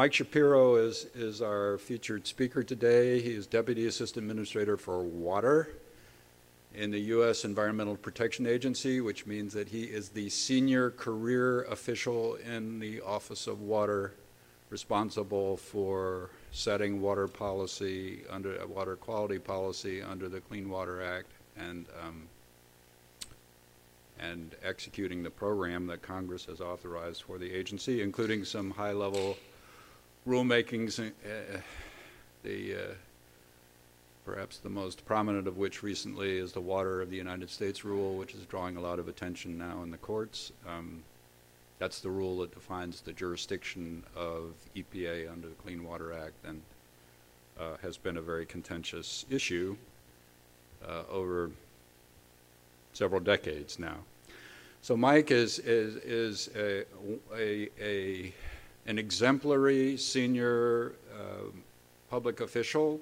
Mike Shapiro is, is our featured speaker today. He is Deputy Assistant Administrator for Water in the U.S. Environmental Protection Agency, which means that he is the senior career official in the Office of Water responsible for setting water policy under water quality policy under the Clean Water Act and um, and executing the program that Congress has authorized for the agency, including some high-level rulemakings. Uh, the uh, perhaps the most prominent of which recently is the Water of the United States rule, which is drawing a lot of attention now in the courts. Um, that's the rule that defines the jurisdiction of EPA under the Clean Water Act and uh, has been a very contentious issue uh, over several decades now. So Mike is, is, is a, a, a an exemplary senior uh, public official.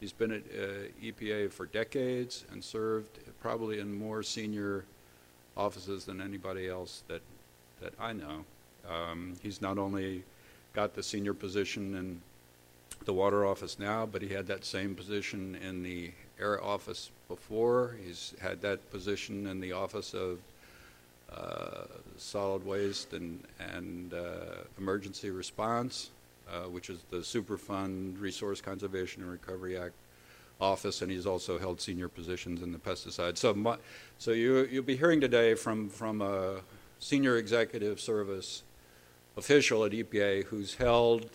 He's been at uh, EPA for decades and served probably in more senior offices than anybody else that, that I know. Um, he's not only got the senior position in the water office now, but he had that same position in the air office before. He's had that position in the office of solid waste and, and uh, emergency response, uh, which is the Superfund Resource Conservation and Recovery Act office, and he's also held senior positions in the pesticide. So, my, so you, you'll be hearing today from, from a senior executive service official at EPA who's held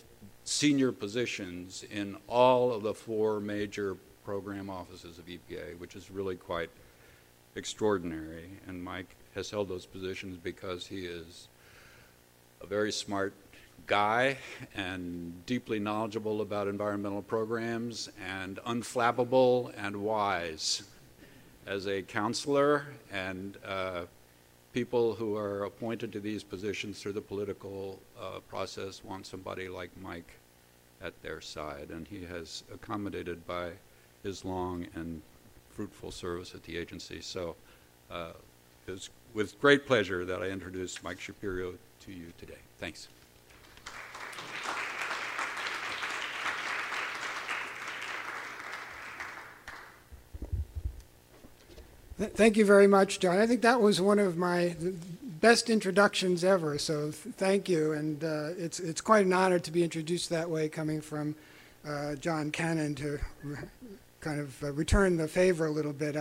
senior positions in all of the four major program offices of EPA, which is really quite extraordinary. And Mike has held those positions because he is a very smart guy and deeply knowledgeable about environmental programs and unflappable and wise. As a counselor and uh, people who are appointed to these positions through the political uh, process want somebody like Mike at their side and he has accommodated by his long and fruitful service at the agency. So uh, it's with great pleasure that I introduce Mike Shapiro to you today. Thanks. Thank you very much, John. I think that was one of my best introductions ever, so thank you. And uh, it's, it's quite an honor to be introduced that way coming from uh, John Cannon to kind of uh, return the favor a little bit.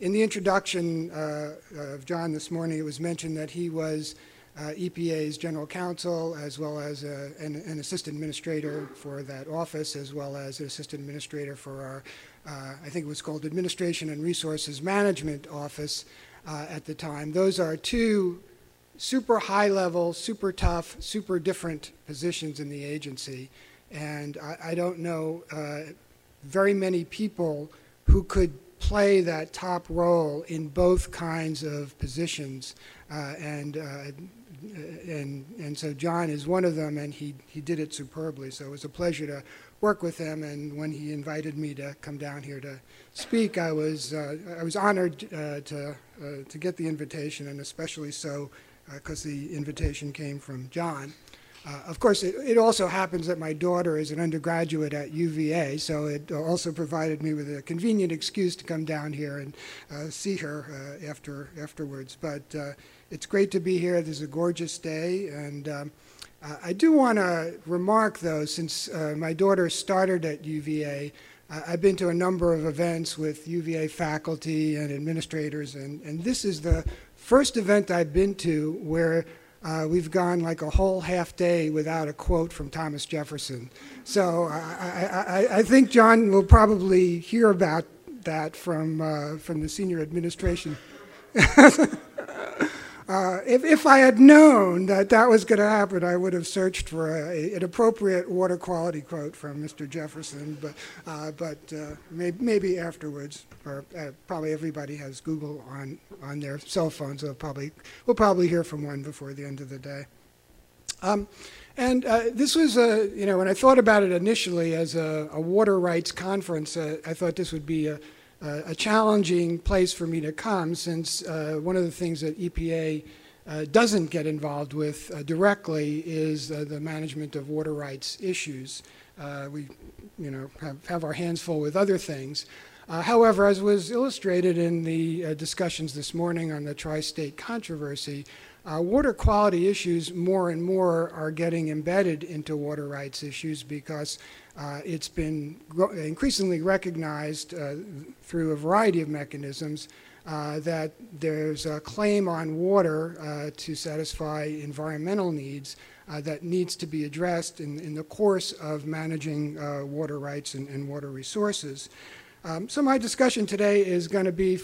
In the introduction uh, of John this morning, it was mentioned that he was uh, EPA's general counsel, as well as uh, an, an, assistant administrator for that office, as well as an assistant administrator for our, uh, I think it was called Administration and Resources Management Office uh, at the time. Those are two super high level, super tough, super different positions in the agency. And I, I don't know uh, very many people who could play that top role in both kinds of positions. Uh, and, uh, and, and so John is one of them, and he, he did it superbly. So it was a pleasure to work with him. And when he invited me to come down here to speak, I was, uh, I was honored uh, to, uh, to get the invitation, and especially so because uh, the invitation came from John. Uh, of course, it, it, also happens that my daughter is an undergraduate at UVA, so it also provided me with a convenient excuse to come down here and uh, see her uh, after afterwards. But uh, it's great to be here. This is a gorgeous day, and um, I do want to remark, though, since uh, my daughter started at UVA. I've been to a number of events with UVA faculty and administrators, and, and this is the first event I've been to where uh, we've gone like a whole half day without a quote from Thomas Jefferson. So I, I, I think John will probably hear about that from, uh, from the senior administration. Uh, if, if I had known that that was going to happen, I would have searched for a, an appropriate water quality quote from Mr. Jefferson, but, uh, but uh, maybe, maybe, afterwards, or uh, probably everybody has Google on, on their cell phones, so probably, we'll probably hear from one before the end of the day. Um, and uh, this was, a, you know, when I thought about it initially as a, a water rights conference, uh, I thought this would be a, uh, a challenging place for me to come since uh, one of the things that EPA uh, doesn't get involved with uh, directly is uh, the management of water rights issues. We, you know, have, have our hands full with other things. However, as was illustrated in the discussions this morning on the tri-state controversy, uh, water quality issues more and more are getting embedded into water rights issues because uh, it's been increasingly recognized uh, through a variety of mechanisms uh, that there's a claim on water uh, to satisfy environmental needs uh, that needs to be addressed in, in the course of managing water rights and, and water resources. Um, so my discussion today is going to be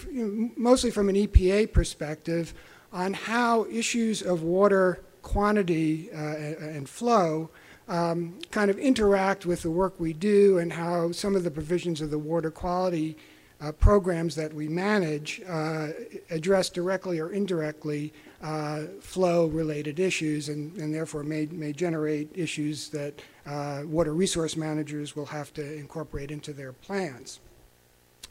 mostly from an EPA perspective on how issues of water quantity uh, and flow um, kind of interact with the work we do and how some of the provisions of the water quality uh, programs that we manage uh, address directly or indirectly uh, flow related issues and, and, therefore may, may generate issues that uh, water resource managers will have to incorporate into their plans.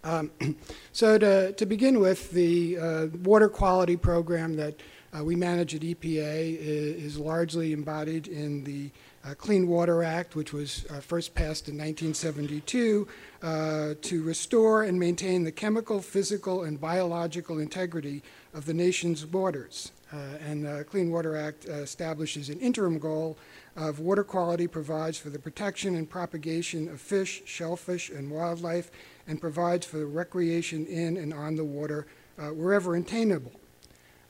Um, so to, to begin with, the uh, water quality program that uh, we manage at EPA is, is, largely embodied in the uh, Clean Water Act, which was uh, first passed in 1972 uh, to restore and maintain the chemical, physical, and biological integrity of the nation's waters. Uh, and the Clean Water Act establishes an interim goal of water quality provides for the protection and propagation of fish, shellfish, and wildlife and provides for recreation in and on the water uh, wherever attainable.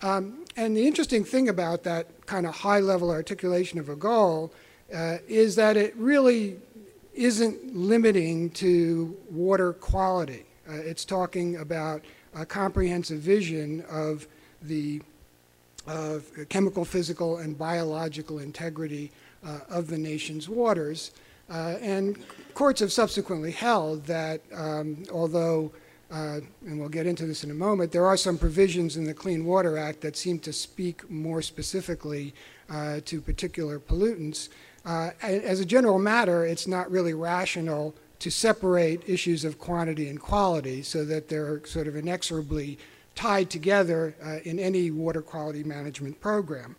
Um, and the interesting thing about that kind of high level articulation of a goal uh, is that it really isn't limiting to water quality. Uh, it's talking about a comprehensive vision of the of chemical, physical, and biological integrity uh, of the nation's waters. Uh, and courts have subsequently held that um, although, uh, and we'll get into this in a moment, there are some provisions in the Clean Water Act that seem to speak more specifically uh, to particular pollutants. Uh, as a general matter, it's not really rational to separate issues of quantity and quality so that they're sort of inexorably tied together uh, in any water quality management program.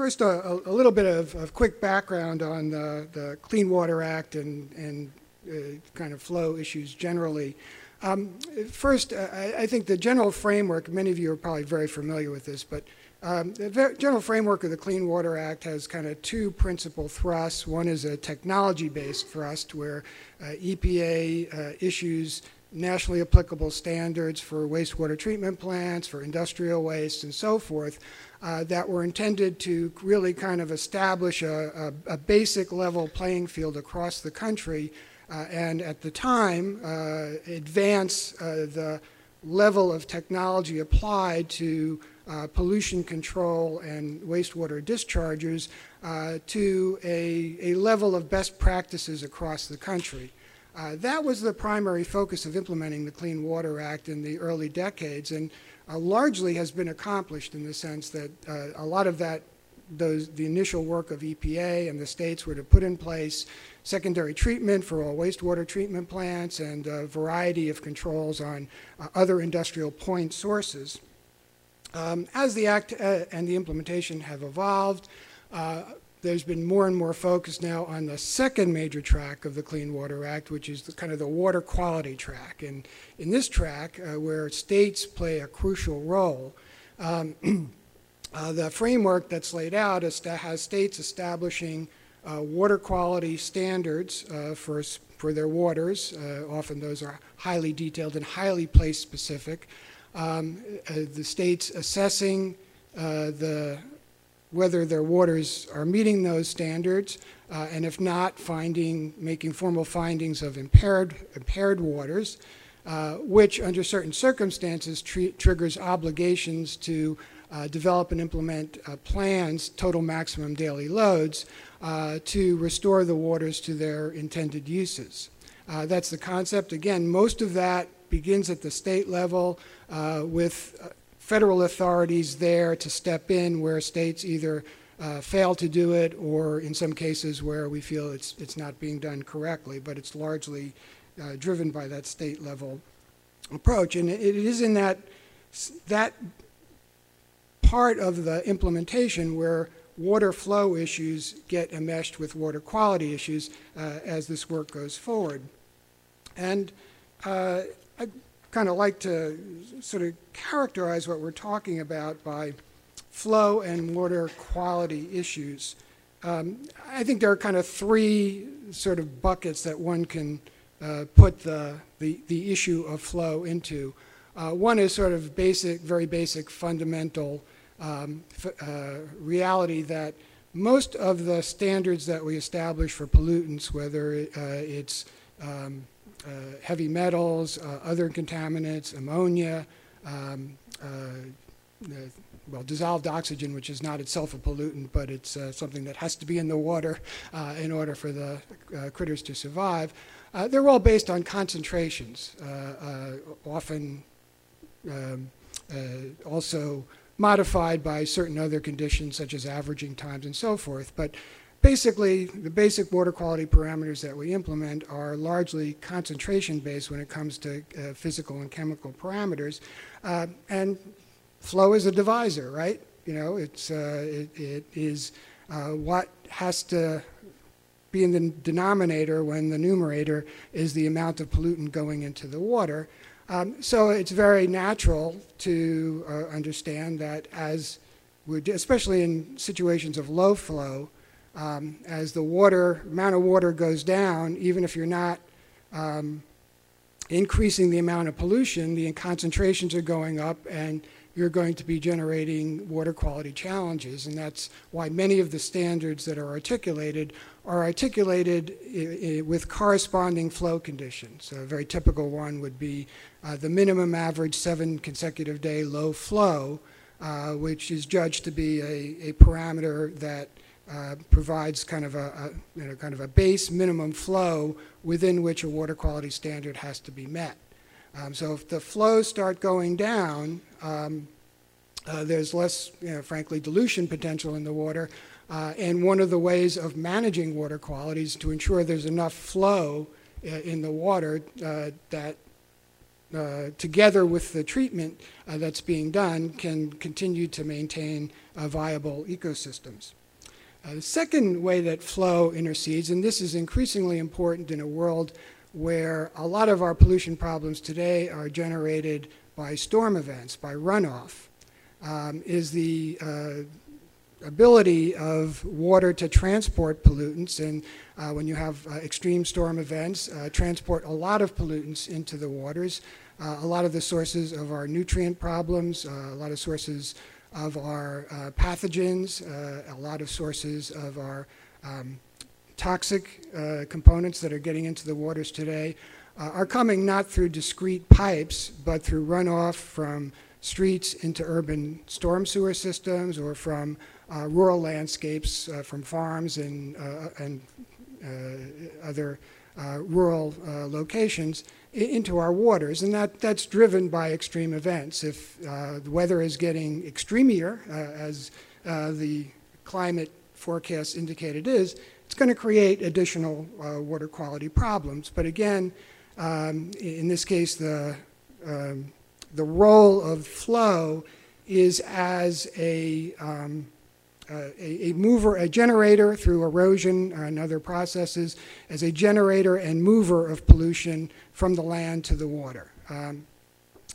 First, a, a little bit of, of, quick background on the, the, Clean Water Act and, and uh, kind of flow issues generally. Um, first, uh, I, I, think the general framework, many of you are probably very familiar with this, but um, the general framework of the Clean Water Act has kind of two principal thrusts. One is a technology based thrust where uh, EPA uh, issues nationally applicable standards for wastewater treatment plants, for industrial waste, and so forth, uh, that were intended to really kind of establish a, a, a basic level playing field across the country uh, and at the time uh, advance uh, the level of technology applied to uh, pollution control and wastewater discharges uh, to a, a level of best practices across the country. Uh, that was the primary focus of implementing the Clean Water Act in the early decades, and uh, largely has been accomplished in the sense that uh, a lot of that, those, the initial work of EPA and the states were to put in place secondary treatment for all wastewater treatment plants and a variety of controls on uh, other industrial point sources. Um, as the Act uh, and the implementation have evolved, uh, there's been more and more focus now on the second major track of the Clean Water Act, which is the, kind of the water quality track. And in this track, uh, where states play a crucial role, um, uh, the framework that's laid out has states establishing uh, water quality standards uh, for, for their waters. Uh, often those are highly detailed and highly place specific. Um, uh, the states assessing the whether their waters are meeting those standards, uh, and if not, finding, making formal findings of impaired, impaired waters, uh, which under certain circumstances triggers obligations to uh, develop and implement uh, plans, total maximum daily loads, uh, to restore the waters to their intended uses. Uh, that's the concept. Again, most of that begins at the state level with federal authorities there to step in where states either uh, fail to do it or in some cases where we feel it's, it's not being done correctly, but it's largely uh, driven by that state level approach. And it, it is in that, that part of the implementation where water flow issues get enmeshed with water quality issues uh, as this work goes forward. And uh, I kind of like to sort of characterize what we're talking about by flow and water quality issues. Um, I think there are kind of three sort of buckets that one can uh, put the, the, the, issue of flow into. Uh, one is sort of basic, very basic, fundamental um, uh, reality that most of the standards that we establish for pollutants, whether it, uh, it's um, heavy metals, uh, other contaminants, ammonia, um, well, dissolved oxygen, which is not itself a pollutant, but it's uh, something that has to be in the water uh, in order for the uh, critters to survive. they're all based on concentrations, often um, also modified by certain other conditions such as averaging times and so forth. But basically, the basic water quality parameters that we implement are largely concentration based when it comes to uh, physical and chemical parameters. Uh, and flow is a divisor, right? You know, it's, uh, it, it is uh, what has to be in the denominator when the numerator is the amount of pollutant going into the water. Um, so it's very natural to uh, understand that as we especially in situations of low flow, um, as the water amount of water goes down, even if you're not um, increasing the amount of pollution, the concentrations are going up, and you're going to be generating water quality challenges. And that's why many of the standards that are articulated are articulated with corresponding flow conditions. A very typical one would be uh, the minimum average seven consecutive day low flow, uh, which is judged to be a, a parameter that uh, provides kind of a, a, you know, kind of a base minimum flow within which a water quality standard has to be met. Um, so if the flows start going down, um, uh, there's less, you know, frankly, dilution potential in the water. Uh, and one of the ways of managing water quality is to ensure there's enough flow uh, in the water uh, that uh, together with the treatment uh, that's being done, can continue to maintain uh, viable ecosystems. Uh, the second way that flow intercedes, and this is increasingly important in a world where a lot of our pollution problems today are generated by storm events, by runoff, um, is the uh, ability of water to transport pollutants and uh, when you have uh, extreme storm events, uh, transport a lot of pollutants into the waters. Uh, a lot of the sources of our nutrient problems, uh, a lot of sources of our uh, pathogens, a lot of sources of our um, toxic components that are getting into the waters today are coming not through discrete pipes, but through runoff from streets into urban storm sewer systems or from uh, rural landscapes, uh, from farms and, uh, and other rural locations into our waters, and that, that's driven by extreme events. If uh, the weather is getting extremier, uh, as uh, the climate forecast indicated is, it's going to create additional water quality problems. But again, um, in this case, the, um, the role of flow is as a um, uh, a, a, mover, a generator through erosion and other processes, as a generator and mover of pollution from the land to the water. Um,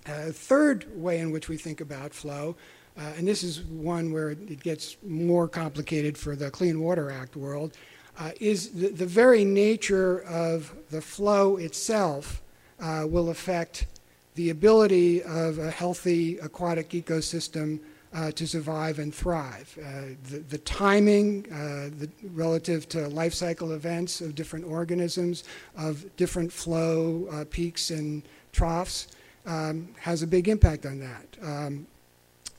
a third way in which we think about flow, uh, and this is one where it gets more complicated for the Clean Water Act world, uh, is the, the, very nature of the flow itself uh, will affect the ability of a healthy aquatic ecosystem uh, to survive and thrive. Uh, the, the, timing uh, the, relative to life cycle events of different organisms, of different flow uh, peaks and troughs, um, has a big impact on that. Um,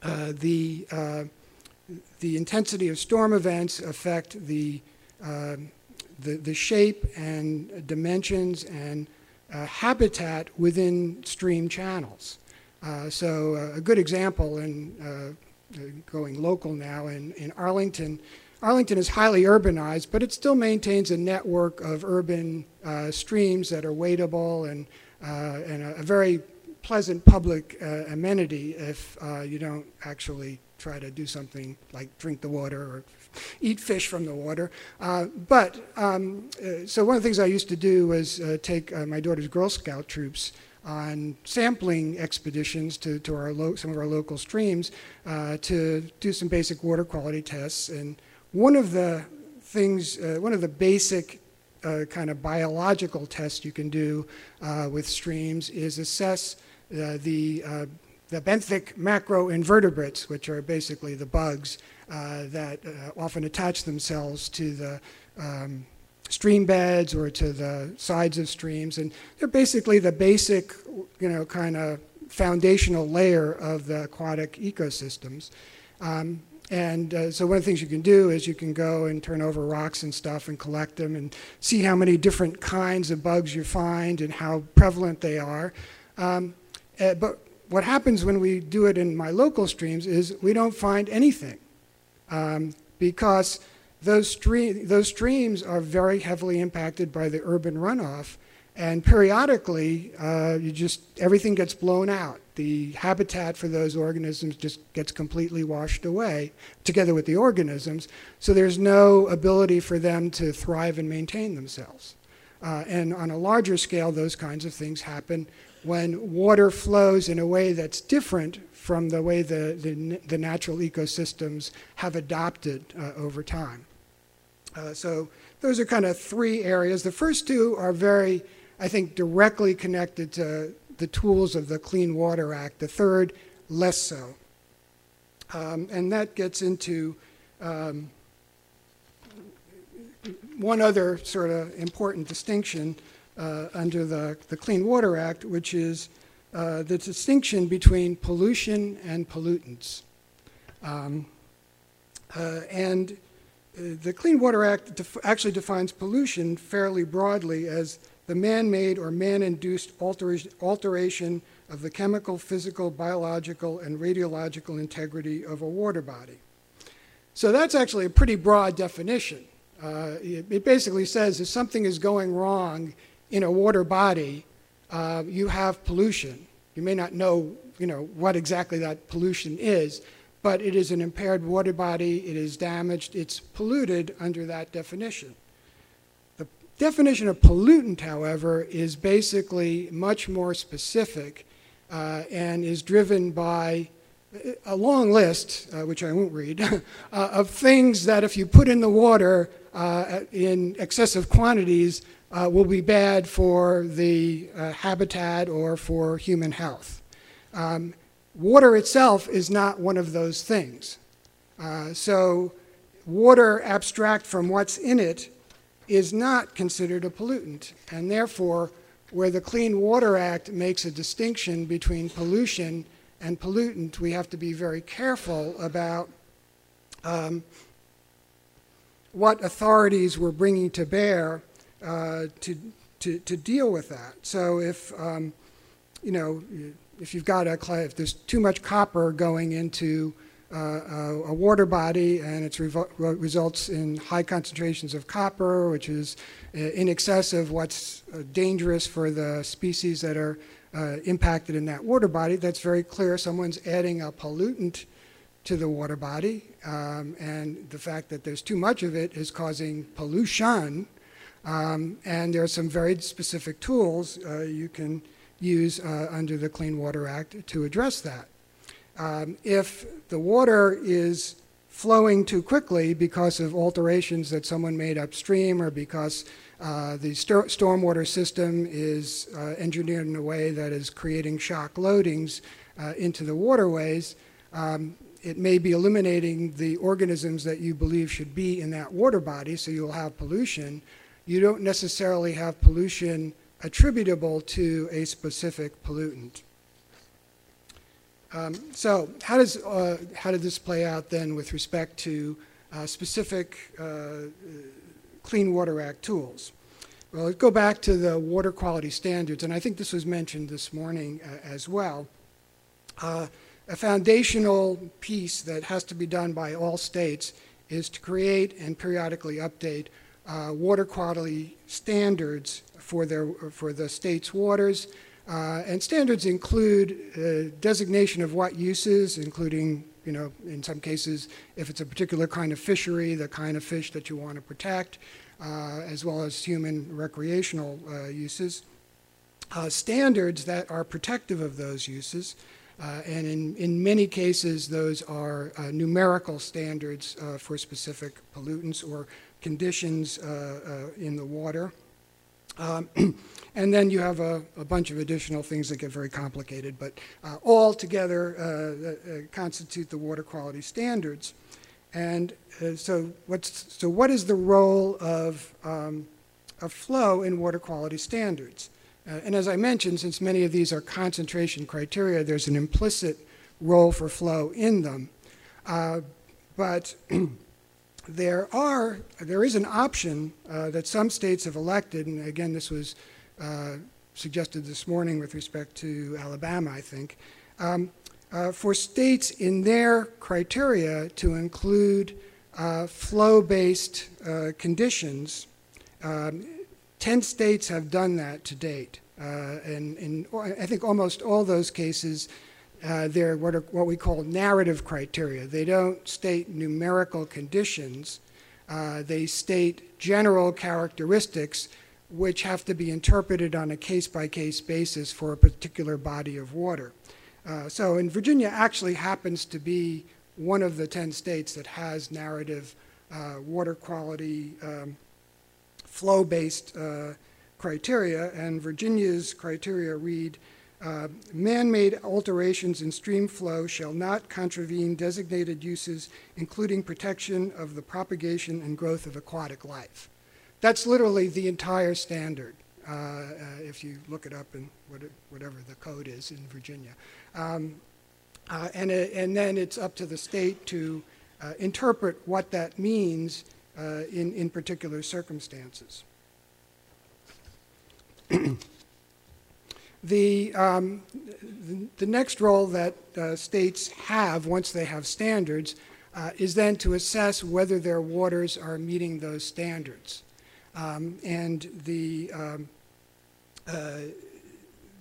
uh, the, uh, the intensity of storm events affect the, the, the shape and dimensions and habitat within stream channels. Uh, so uh, a good example, in uh, going local now in, in Arlington. Arlington is highly urbanized, but it still maintains a network of urban uh, streams that are wadeable and, and a, a, very pleasant public amenity if you don't actually try to do something like drink the water or eat fish from the water. Uh, but um, uh, so one of the things I used to do was uh, take my daughter's Girl Scout troops on sampling expeditions to, to our some of our local streams uh, to do some basic water quality tests. And one of the things, uh, one of the basic uh, kind of biological tests you can do uh, with streams is assess uh, the, uh, the benthic macroinvertebrates, which are basically the bugs that often attach themselves to the um, stream beds or to the sides of streams. And they're basically the basic, you know, kind of foundational layer of the aquatic ecosystems. Um, and uh, so one of the things you can do is you can go and turn over rocks and stuff and collect them and see how many different kinds of bugs you find and how prevalent they are. Um, uh, but what happens when we do it in my local streams is we don't find anything um, because those, stream, those streams are very heavily impacted by the urban runoff. And periodically, uh, you just everything gets blown out. The habitat for those organisms just gets completely washed away, together with the organisms. So there's no ability for them to thrive and maintain themselves. Uh, and on a larger scale, those kinds of things happen when water flows in a way that's different from the way the, the, the natural ecosystems have adopted uh, over time. Uh, so those are kind of three areas. The first two are very I think, directly connected to the tools of the Clean Water Act. The third, less so. Um, and that gets into um, one other sort of important distinction uh, under the, the Clean Water Act, which is uh, the distinction between pollution and pollutants. Um, uh, and the Clean Water Act def actually defines pollution fairly broadly as the man-made or man-induced alteration of the chemical, physical, biological, and radiological integrity of a water body. So that's actually a pretty broad definition. Uh, it, it, basically says if something is going wrong in a water body, uh, you have pollution. You may not know, you know, what exactly that pollution is, but it is an impaired water body, it is damaged, it's polluted under that definition. The definition of pollutant, however, is basically much more specific uh, and is driven by a long list, uh, which I won't read, uh, of things that if you put in the water uh, in excessive quantities uh, will be bad for the uh, habitat or for human health. Um, water itself is not one of those things. so water abstract from what's in it is not considered a pollutant. And therefore, where the Clean Water Act makes a distinction between pollution and pollutant, we have to be very careful about um, what authorities we're bringing to bear uh, to, to, to, deal with that. So if, um, you know, if you've got a, if there's too much copper going into uh, a water body and it results in high concentrations of copper, which is uh, in excess of what's uh, dangerous for the species that are uh, impacted in that water body. That's very clear. Someone's adding a pollutant to the water body, um, and the fact that there's too much of it is causing pollution. Um, and there are some very specific tools uh, you can use uh, under the Clean Water Act to address that. Um, if the water is flowing too quickly because of alterations that someone made upstream or because uh, the st stormwater system is uh, engineered in a way that is creating shock loadings uh, into the waterways, um, it may be eliminating the organisms that you believe should be in that water body, so you'll have pollution. You don't necessarily have pollution attributable to a specific pollutant. Um, so how does uh, how did this play out then with respect to uh, specific uh, Clean Water Act tools? Well, let's go back to the water quality standards, and I think this was mentioned this morning uh, as well. Uh, a foundational piece that has to be done by all states is to create and periodically update uh, water quality standards for their for the state's waters uh, and standards include uh, designation of what uses, including you know, in some cases, if it's a particular kind of fishery, the kind of fish that you want to protect, uh, as well as human recreational uh, uses. Uh, standards that are protective of those uses, uh, and in, in many cases, those are numerical standards for specific pollutants or conditions in the water. Um, and then you have a, a, bunch of additional things that get very complicated, but uh, all together uh, uh, constitute the water quality standards. And uh, so, what's, so what is the role of, um, of flow in water quality standards? Uh, and as I mentioned, since many of these are concentration criteria, there's an implicit role for flow in them. Uh, but there are there is an option uh, that some states have elected, and again, this was uh, suggested this morning with respect to Alabama, I think, um, uh, for states in their criteria to include uh, flow-based uh, conditions. Um, Ten states have done that to date, uh, and in I think almost all those cases uh, they're what, are, what we call narrative criteria. They don't state numerical conditions. Uh, they state general characteristics which have to be interpreted on a case-by-case basis for a particular body of water. Uh, so, in Virginia actually happens to be one of the 10 states that has narrative uh, water quality um, flow-based uh, criteria, and Virginia's criteria read uh, man-made alterations in stream flow shall not contravene designated uses, including protection of the propagation and growth of aquatic life. That's literally the entire standard, uh, uh, if you look it up in what it, whatever the code is in Virginia. Um, uh, and, it, and then it's up to the state to uh, interpret what that means uh, in, in particular circumstances. The, um, the, next role that uh, states have once they have standards uh, is then to assess whether their waters are meeting those standards. Um, and the, um, uh,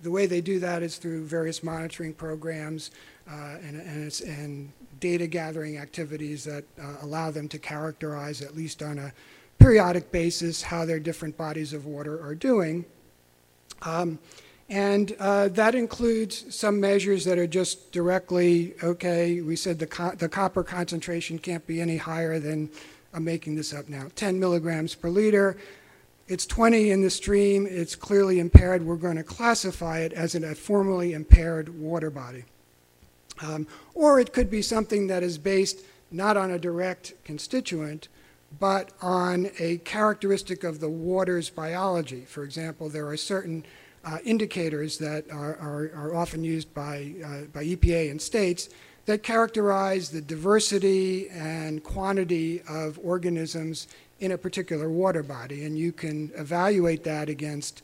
the way they do that is through various monitoring programs uh, and, and, and, data gathering activities that uh, allow them to characterize, at least on a periodic basis, how their different bodies of water are doing. Um, and uh, that includes some measures that are just directly, okay, we said the, co the copper concentration can't be any higher than, I'm making this up now, 10 milligrams per liter. It's 20 in the stream, it's clearly impaired. We're going to classify it as a formally impaired water body. Um, or it could be something that is based not on a direct constituent, but on a characteristic of the water's biology. For example, there are certain uh, indicators that are, are, are often used by, uh, by EPA and states that characterize the diversity and quantity of organisms in a particular water body. And you can evaluate that against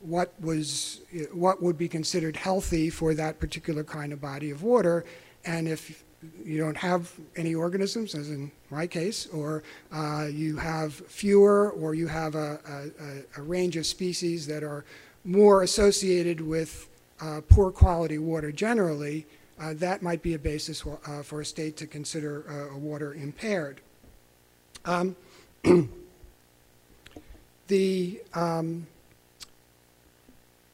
what, was, what would be considered healthy for that particular kind of body of water. And if you don't have any organisms, as in my case, or uh, you have fewer, or you have a, a, a range of species that are more associated with uh, poor quality water generally, uh, that might be a basis for, uh, a state to consider uh, a water impaired. Um, the um,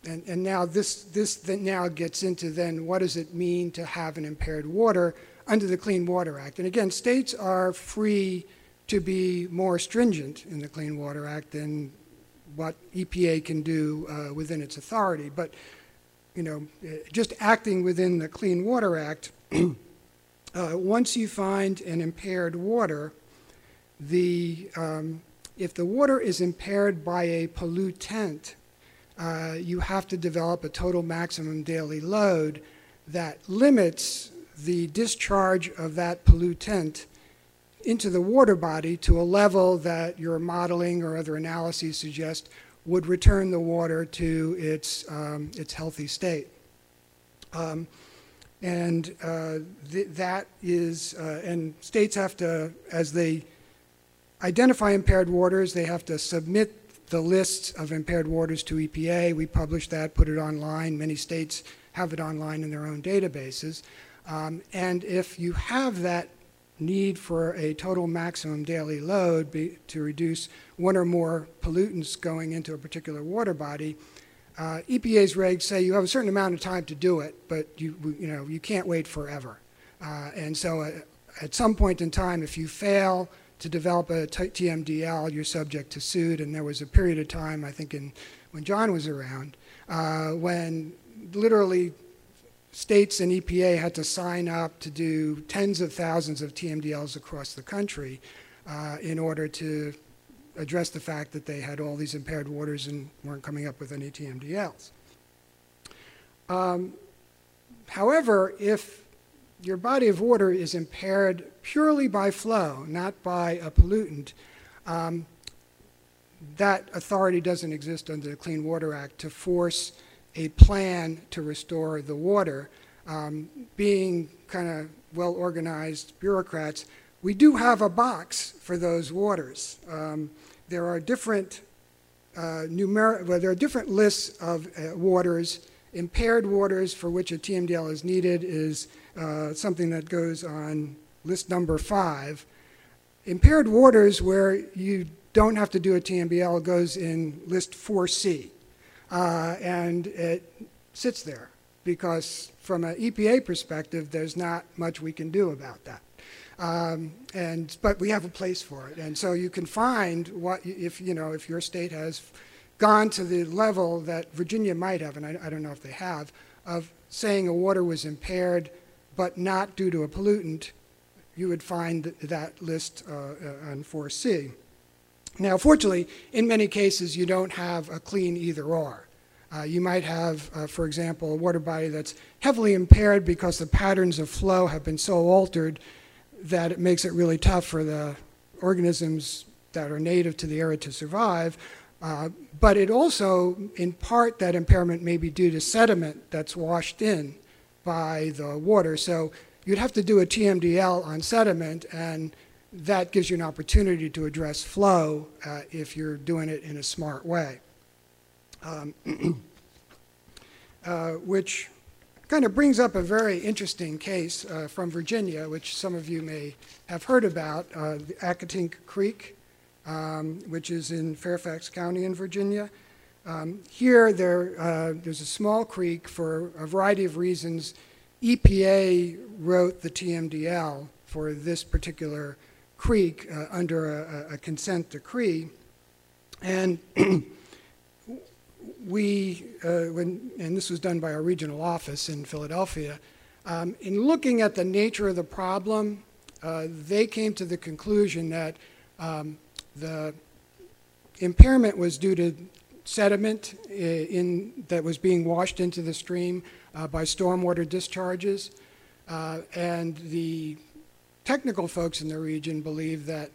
and, and now this this now gets into then what does it mean to have an impaired water under the Clean Water Act? And again, states are free to be more stringent in the Clean Water Act than what EPA can do uh, within its authority. But, you know, just acting within the Clean Water Act, uh, once you find an impaired water, the, um, if the water is impaired by a pollutant, uh, you have to develop a total maximum daily load that limits the discharge of that pollutant into the water body to a level that your modeling or other analyses suggest would return the water to its, um, its healthy state. Um, and uh, th that is, uh, and states have to, as they identify impaired waters, they have to submit the lists of impaired waters to EPA. We publish that, put it online. Many states have it online in their own databases. Um, And if you have that need for a total maximum daily load be- to reduce one or more pollutants going into a particular water body, uh, EPA's regs say you have a certain amount of time to do it, but you, you know, you can't wait forever. Uh, And so uh, at some point in time, if you fail to develop a TMDL, you're subject to suit. And there was a period of time, I think in, when John was around, uh, when literally states and EPA had to sign up to do tens of thousands of TMDLs across the country uh, in order to address the fact that they had all these impaired waters and weren't coming up with any TMDLs. Um, however, if your body of water is impaired purely by flow, not by a pollutant, um, that authority doesn't exist under the Clean Water Act to force a plan to restore the water. Um, being kind of well organized bureaucrats, we do have a box for those waters. Um, there are different uh, well, there are different lists of uh, waters. Impaired waters for which a TMDL is needed is uh, something that goes on list number five. Impaired waters where you don't have to do a TMDL goes in list 4C. Uh, and it sits there because from an EPA perspective, there's not much we can do about that. Um, and but we have a place for it, and so you can find what if you know if your state has gone to the level that Virginia might have, and I, I don't know if they have, of saying a water was impaired but not due to a pollutant, you would find that, list uh, uh on 4C. Now, fortunately, in many cases, you don't have a clean either or. Uh, you might have, uh, for example, a water body that's heavily impaired because the patterns of flow have been so altered that it makes it really tough for the organisms that are native to the area to survive. Uh, but it also, in part, that impairment may be due to sediment that's washed in by the water. So you'd have to do a TMDL on sediment, and that gives you an opportunity to address flow uh, if you're doing it in a smart way. Um, uh, which kind of brings up a very interesting case uh, from Virginia, which some of you may have heard about, uh, the Accotink Creek, um, which is in Fairfax County in Virginia. Um, here, there, uh, there's a small creek for a variety of reasons. EPA wrote the TMDL for this particular creek uh, under a, a, consent decree. And we, uh, when, and this was done by our regional office in Philadelphia, um, in looking at the nature of the problem, uh, they came to the conclusion that um, the impairment was due to sediment uh, in, that was being washed into the stream uh, by stormwater discharges. Uh, and the technical folks in the region believe that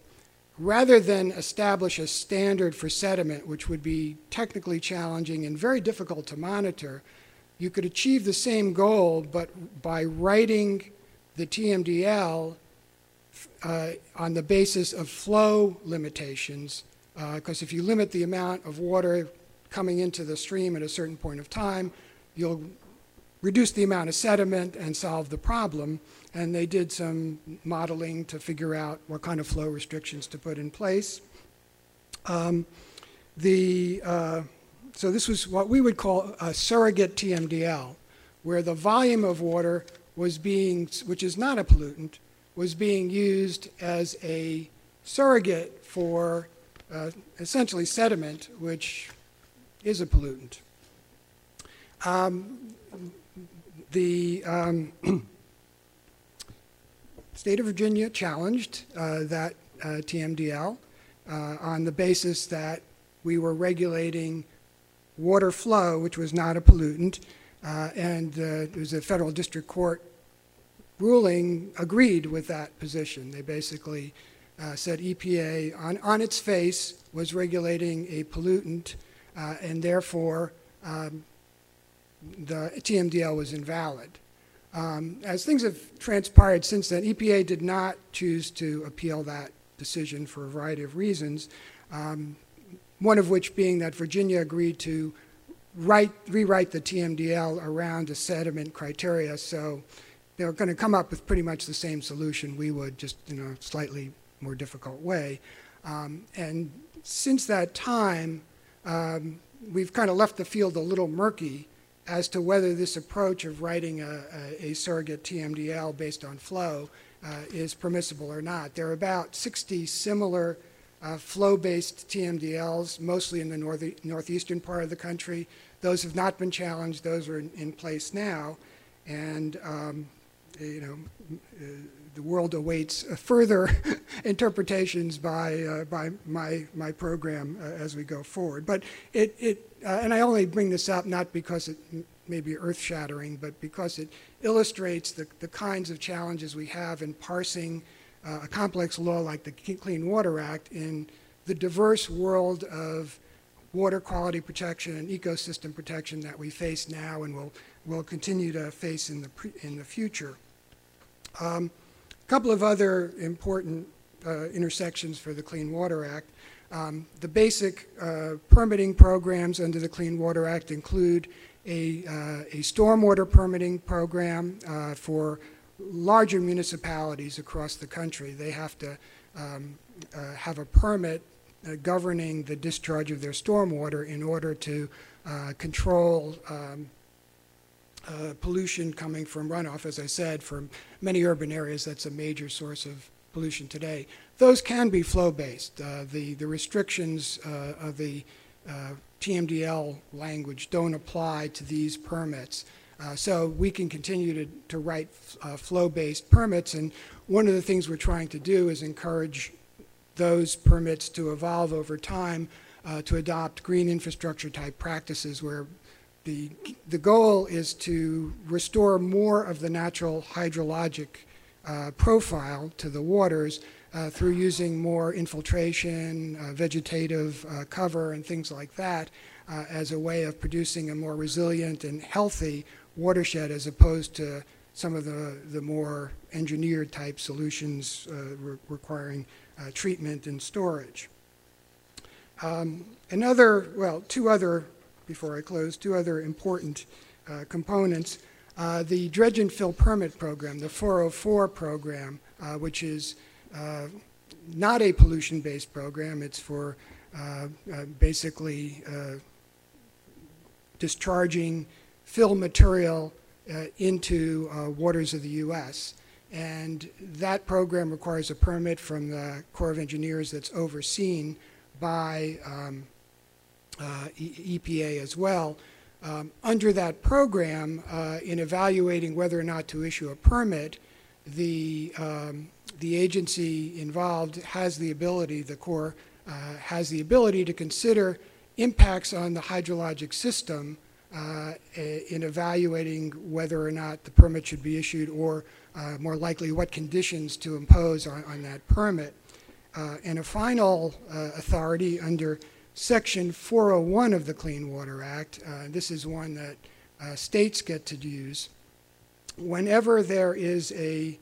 rather than establish a standard for sediment, which would be technically challenging and very difficult to monitor, you could achieve the same goal, but by writing the TMDL uh, on the basis of flow limitations, because uh, if you limit the amount of water coming into the stream at a certain point of time, you'll reduce the amount of sediment and solve the problem and they did some modeling to figure out what kind of flow restrictions to put in place. Um, the, uh, so this was what we would call a surrogate TMDL, where the volume of water was being, which is not a pollutant, was being used as a surrogate for uh, essentially sediment, which is a pollutant. Um, the um, state of Virginia challenged uh, that uh, TMDL uh, on the basis that we were regulating water flow, which was not a pollutant, uh, and uh, there was a federal district court ruling agreed with that position. They basically said EPA, on, on its face, was regulating a pollutant, and therefore um, the TMDL was invalid. Um, as things have transpired since then, EPA did not choose to appeal that decision for a variety of reasons, um, one of which being that Virginia agreed to write, rewrite the TMDL around a sediment criteria. So they're going to come up with pretty much the same solution we would, just in a slightly more difficult way. Um, and since that time, um, we've kind of left the field a little murky as to whether this approach of writing a, a, a surrogate TMDL based on flow uh, is permissible or not. There are about 60 similar uh, flow-based TMDLs, mostly in the north, northeastern part of the country. Those have not been challenged. Those are in, in place now. And, um, you know, uh, the world awaits further interpretations by, uh, by my, my program uh, as we go forward. But it, it uh, and I only bring this up not because it may be earth-shattering, but because it illustrates the, the kinds of challenges we have in parsing uh, a complex law like the Clean Water Act in the diverse world of water quality protection and ecosystem protection that we face now and will, will continue to face in the, in the future. Um, a couple of other important uh, intersections for the Clean Water Act. Um, the basic uh, permitting programs under the Clean Water Act include a, uh, a stormwater permitting program uh, for larger municipalities across the country. They have to um, uh, have a permit uh, governing the discharge of their stormwater in order to uh, control um, pollution coming from runoff. As I said, from many urban areas, that's a major source of pollution today. Those can be flow-based. Uh, the, the restrictions uh, of the TMDL language don't apply to these permits. Uh, so we can continue to, to write uh, flow-based permits, and one of the things we're trying to do is encourage those permits to evolve over time uh, to adopt green infrastructure type practices where the, the goal is to restore more of the natural hydrologic uh, profile to the waters uh, through using more infiltration, uh, vegetative cover, and things like that as a way of producing a more resilient and healthy watershed as opposed to some of the, the more engineered type solutions uh, re requiring uh, treatment and storage. Um, another, well, two other, before I close, two other important uh, components. Uh, the dredge and fill permit program, the 404 program, uh, which is uh, not a pollution-based program. It's for basically discharging fill material uh, into uh, waters of the U.S. And that program requires a permit from the Corps of Engineers that's overseen by um, uh, e EPA as well. Um, under that program, uh, in evaluating whether or not to issue a permit, the, um, the agency involved has the ability, the Corps uh, has the ability to consider impacts on the hydrologic system uh, in evaluating whether or not the permit should be issued or uh, more likely what conditions to impose on, on that permit. Uh, and a final uh, authority under Section 401 of the Clean Water Act, uh, this is one that states get to use, whenever there is a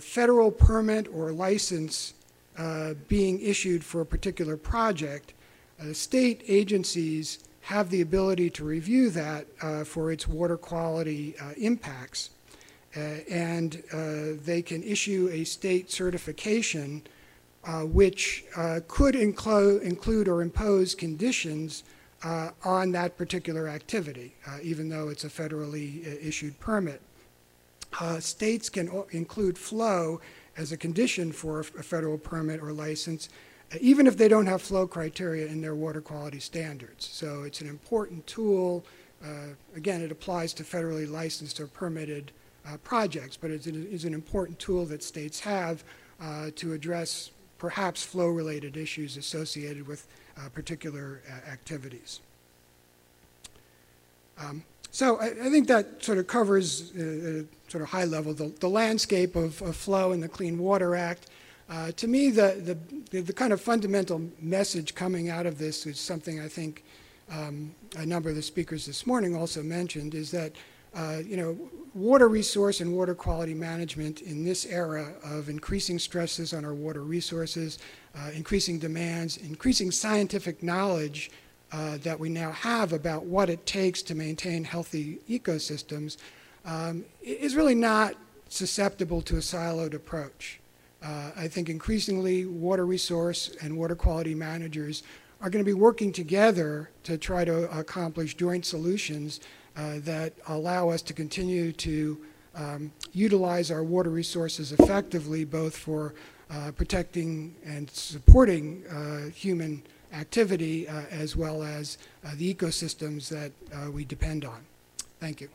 federal permit or license being issued for a particular project, state agencies have the ability to review that uh, for its water quality uh, impacts. Uh, and uh, they can issue a state certification uh, which could include, include or impose conditions on that particular activity, even though it's a federally issued permit. States can include flow as a condition for a federal permit or license, even if they don't have flow criteria in their water quality standards. So it's an important tool. Uh, again, it applies to federally licensed or permitted uh, projects, but it is an important tool that states have uh, to address perhaps flow-related issues associated with uh, particular uh, activities. Um, so I, I, think that sort of covers, uh, sort of high level, the, the landscape of, of flow in the Clean Water Act. Uh, to me, the, the, the, kind of fundamental message coming out of this is something I think um, a number of the speakers this morning also mentioned is that, uh, you know, water resource and water quality management in this era of increasing stresses on our water resources, uh, increasing demands, increasing scientific knowledge uh, that we now have about what it takes to maintain healthy ecosystems um, is really not susceptible to a siloed approach. Uh, I think increasingly water resource and water quality managers are going to be working together to try to accomplish joint solutions uh, that allow us to continue to um, utilize our water resources effectively, both for uh, protecting and supporting uh, human activity uh, as well as uh, the ecosystems that uh, we depend on. Thank you.